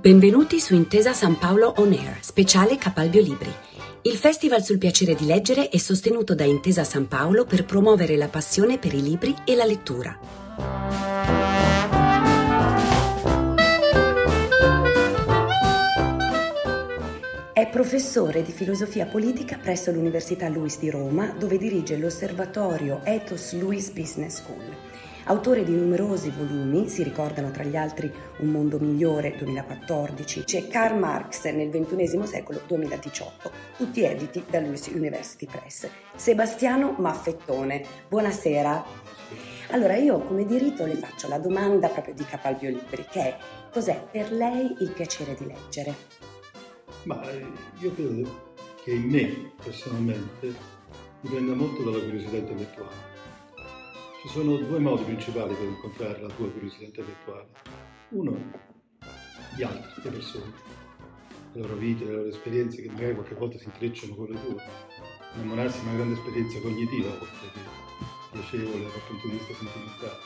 Benvenuti su Intesa San Paolo On Air, speciale Capalbio Libri. Il festival sul piacere di leggere è sostenuto da Intesa San Paolo per promuovere la passione per i libri e la lettura. È professore di filosofia politica presso l'Università Luis di Roma, dove dirige l'osservatorio Ethos Luis Business School. Autore di numerosi volumi, si ricordano tra gli altri Un mondo migliore 2014, c'è Karl Marx nel XXI secolo 2018, tutti editi da Luis University Press. Sebastiano Maffettone, buonasera. Allora io come diritto le faccio la domanda proprio di Capalbio Libri, che è cos'è per lei il piacere di leggere? Ma eh, io credo che in me personalmente dipenda molto dalla curiosità intellettuale ci sono due modi principali per incontrare la tua curiosità intellettuale. Uno, gli altri, le persone, le loro vite, le loro esperienze che magari qualche volta si intrecciano con le tue. Innamorarsi di una grande esperienza cognitiva, oltre che piacevole dal punto di vista sentimentale.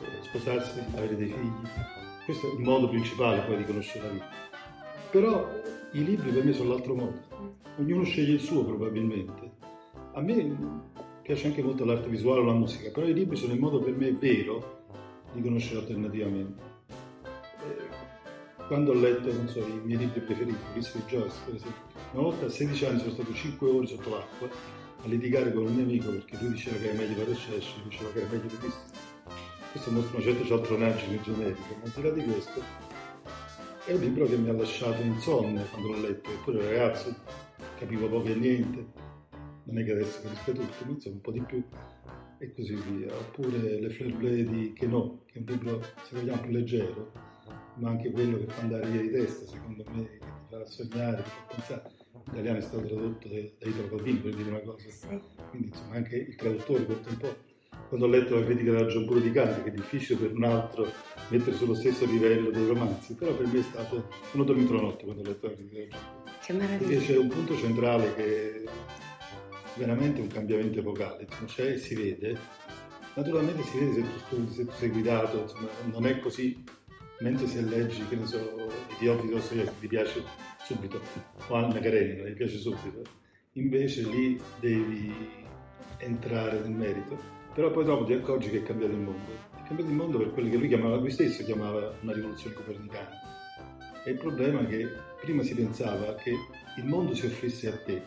Eh, sposarsi, avere dei figli. Questo è il modo principale poi di conoscere la vita. Però i libri per me sono l'altro modo. Ognuno sceglie il suo probabilmente. A me piace anche molto l'arte visuale o la musica, però i libri sono il modo per me vero di conoscere alternativamente. quando ho letto, non so, i miei libri preferiti, di Joyce, per esempio, una volta a 16 anni sono stato 5 ore sotto l'acqua a litigare con un mio amico perché lui diceva che era meglio per Escesso, io diceva che era meglio per Cristo. Questo mostra una certa cialtronaggine genetica, ma al di là di questo è un libro che mi ha lasciato insonne quando l'ho letto, eppure ragazzo capivo poco e niente non è che adesso capisco tutto, ma insomma un po' di più e così via. Oppure Le Fleur Bleu di Queneau, che è un libro, se vogliamo, più leggero, ma anche quello che fa andare via di testa, secondo me, che ti fa sognare, ti fa pensare. In italiano è stato tradotto da Italo Calvino, per dire una cosa. Quindi insomma anche il traduttore conta un po'. Quando ho letto la critica della Bull di Canti, che è difficile per un altro mettere sullo stesso livello dei romanzi, però per me è stato... Non ho dormito la notte quando ho letto Bull. Che meraviglia! Perché c'è un punto centrale che veramente un cambiamento epocale, e si vede. Naturalmente si vede se tu studi, se tu sei guidato, insomma, non è così, mentre se leggi, che ne so, Idioti di Dostoevsky ti piace subito, o Anna Karenina ti piace subito, invece lì devi entrare nel merito, però poi dopo ti accorgi che è cambiato il mondo. Cambiato il mondo per quello che lui chiamava, lui stesso chiamava una rivoluzione copernicana. E il problema è che prima si pensava che il mondo si offrisse a te,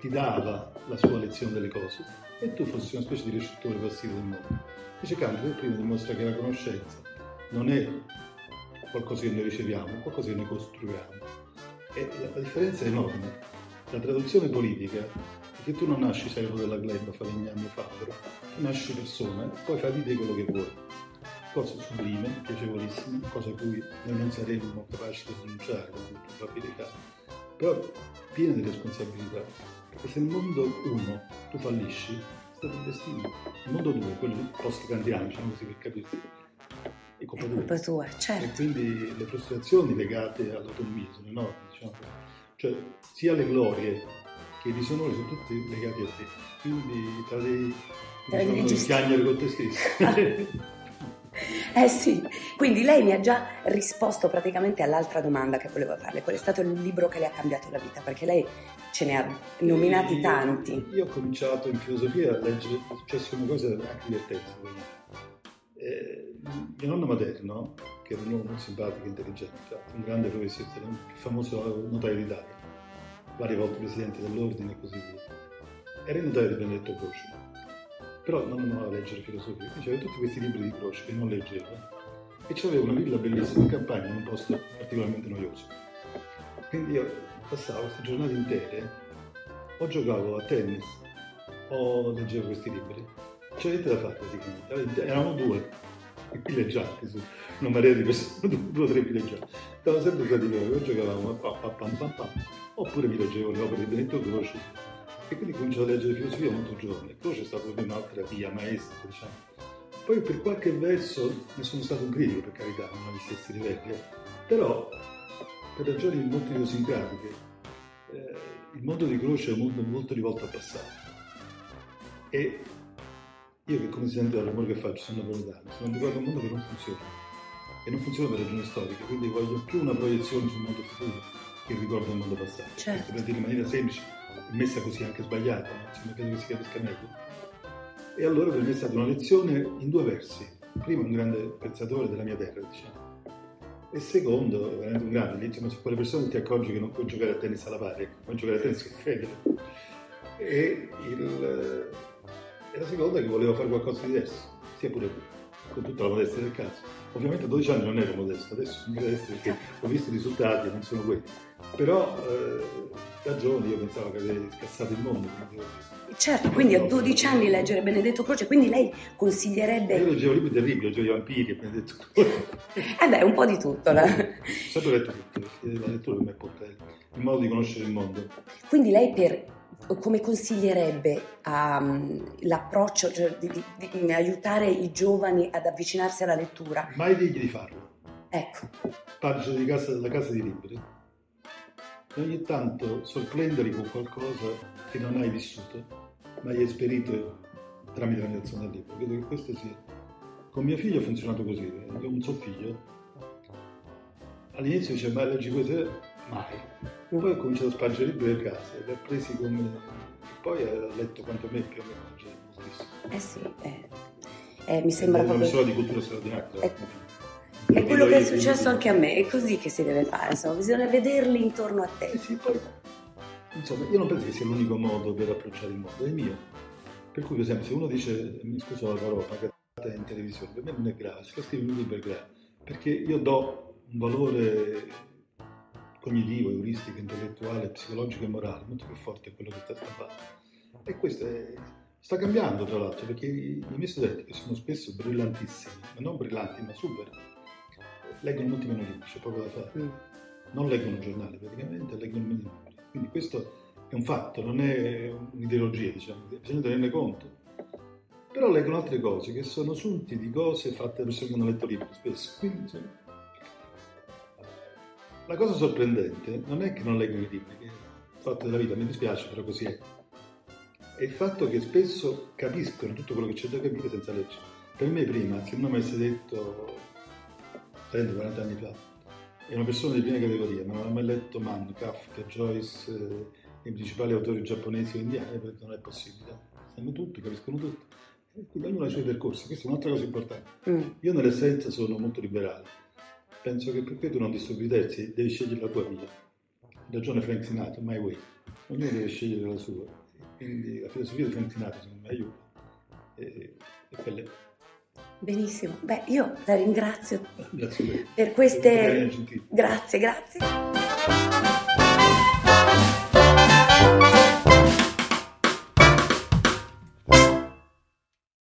ti dava la sua lezione delle cose e tu fossi una specie di ricettore passivo del mondo. Invece Kant per primo dimostra che la conoscenza non è qualcosa che noi riceviamo, è qualcosa che noi costruiamo. E la, la differenza è enorme. La traduzione politica è che tu non nasci servo della gleba, falegname, fabbro, tu nasci persona, poi fai di te quello che vuoi. Cosa sublime, piacevolissime, cosa a cui noi non saremmo capaci di pronunciare con probabilità, però piena di responsabilità perché se nel mondo 1 tu fallisci, è stato il destino. Il mondo 2, quello post-kantiano, diciamo così per capirsi, è colpa tua. Colpa tua, certo. E quindi le frustrazioni legate all'autonomia sono enormi, diciamo. Cioè, sia le glorie che i disonori sono tutti legati a te. Quindi tra dei, diciamo, piangere con te stesso. Eh sì, quindi lei mi ha già risposto praticamente all'altra domanda che volevo farle, qual è stato il libro che le ha cambiato la vita, perché lei ce ne ha nominati io, tanti. Io ho cominciato in filosofia a leggere, successe una cosa anche divertente. Eh, mio nonno materno, che era un uomo molto simpatico e intelligente, un grande professionista, il più famoso notaio d'Italia, varie volte presidente dell'ordine e così via, era il notaio di Benedetto Croce però non amava leggere filosofia, diceva tutti questi libri di Croce che non leggeva e c'aveva una villa bellissima in campagna in un posto particolarmente noioso. Quindi io passavo queste giornate intere, o giocavo a tennis o leggevo questi libri. C'era niente da fare praticamente, eravamo due i pileggianti, su una marea di persone, due o tre pileggianti. Stavamo sempre stati noi, o giocavamo a pam, pam, pam, pam, oppure mi leggevo le opere di Benedetto Croce e quindi ho cominciato a leggere filosofia molto giovane. Croce è stata proprio un'altra via maestra, diciamo. Poi per qualche verso ne sono stato un critico, per carità, non agli stessi livelli, eh. però per ragioni molto idiosincratiche eh, il mondo di Croce è mondo molto rivolto al passato. E io che come si sente dall'amore che faccio sono napoletano, sono abituato a un mondo che non funziona. e non funziona per ragioni storiche, quindi voglio più una proiezione sul mondo futuro che il ricordo del mondo passato. Certo. Questo per dire in maniera semplice, messa così anche sbagliata, ma insomma credo che si capisca meglio. E allora per me è stata una lezione in due versi. Primo, un grande pensatore della mia terra, diciamo. E secondo, veramente un grande, insomma, su quelle persone ti accorgi che non puoi giocare a tennis alla pari, puoi giocare a tennis con Federer. E, il, e la seconda è che volevo fare qualcosa di diverso, sia pure con tutta la modestia del caso. Ovviamente a 12 anni non ero modesto, adesso sono modesto perché ho visto i risultati non sono quelli. Però eh, da giovane io pensavo che avrei scassato il mondo. Quindi, Certo, quindi a 12 anni leggere Benedetto Croce, quindi lei consiglierebbe... io leggevo libri terribili, leggevo i vampiri e Benedetto Croce. Eh beh, un po' di tutto. la- sempre letto tutto, la lettura me porta il modo di conoscere il mondo. Quindi lei per, come consiglierebbe um, l'approccio, cioè di, di- di aiutare i giovani ad avvicinarsi alla lettura? Mai digli di farlo. Ecco, Pagina di casa della casa di libri. E ogni tanto sorprenderli con qualcosa che non hai vissuto, ma hai esperito tramite la narrazione del libro. Credo che questo sia. Con mio figlio ha funzionato così. Io un suo figlio. All'inizio diceva, ma leggi queste? Mai. Poi ho cominciato a spargere libri per casa, li ha presi come... e Poi ha letto quanto me più o meno, cioè, moltissimo. eh sì, eh, eh, mi sembra è una proprio... di cultura straordinaria. tra l'altro. È quello che è successo anche a me, è così che si deve fare, insomma, bisogna vederli intorno a Eh te. sì, poi, insomma, io non penso che sia l'unico modo per approcciare il mondo, è il mio. Per cui, per esempio, se uno dice, mi scuso la parola, pagata in televisione, per me non è grave, se lo scrive un libro è grave, perché io do un valore cognitivo, euristico, intellettuale, psicologico e morale molto più forte a quello che sta stampando. E questo è- sta cambiando, tra l'altro, perché i, i miei studenti, che sono spesso brillantissimi, ma non brillanti, ma super, leggono molti meno libri, c'è poco da fare Mm. non leggono giornali praticamente, leggono meno libri. Quindi questo è un fatto, non è un'ideologia, diciamo, bisogna tenerne conto. Però leggono altre cose che sono assunti di cose fatte da persone che hanno letto libri spesso. Quindi, insomma, la cosa sorprendente non è che non leggono i libri, che è fatto della vita, mi dispiace, però così è. È il fatto che spesso capiscono tutto quello che c'è da capire senza leggere. Per me prima, se uno mi avesse detto 30-40 anni fa, è una persona di prima categoria, ma non ha mai letto Mann, Kafka, Joyce, eh, i principali autori giapponesi o indiani, perché non è possibile. Sanno tutto, capiscono tutto. E quindi ognuno ha i suoi percorsi, questa è un'altra cosa importante. Mm. Io nell'essenza sono molto liberale. Penso che perché tu non disturbi terzi, devi scegliere la tua via. Ragione Frank Sinatra, my way. Ognuno deve scegliere la sua. Quindi la filosofia di Frank Sinatra secondo me aiuta. E, e quella è. Benissimo, beh io la ringrazio grazie per queste... Grazie, grazie.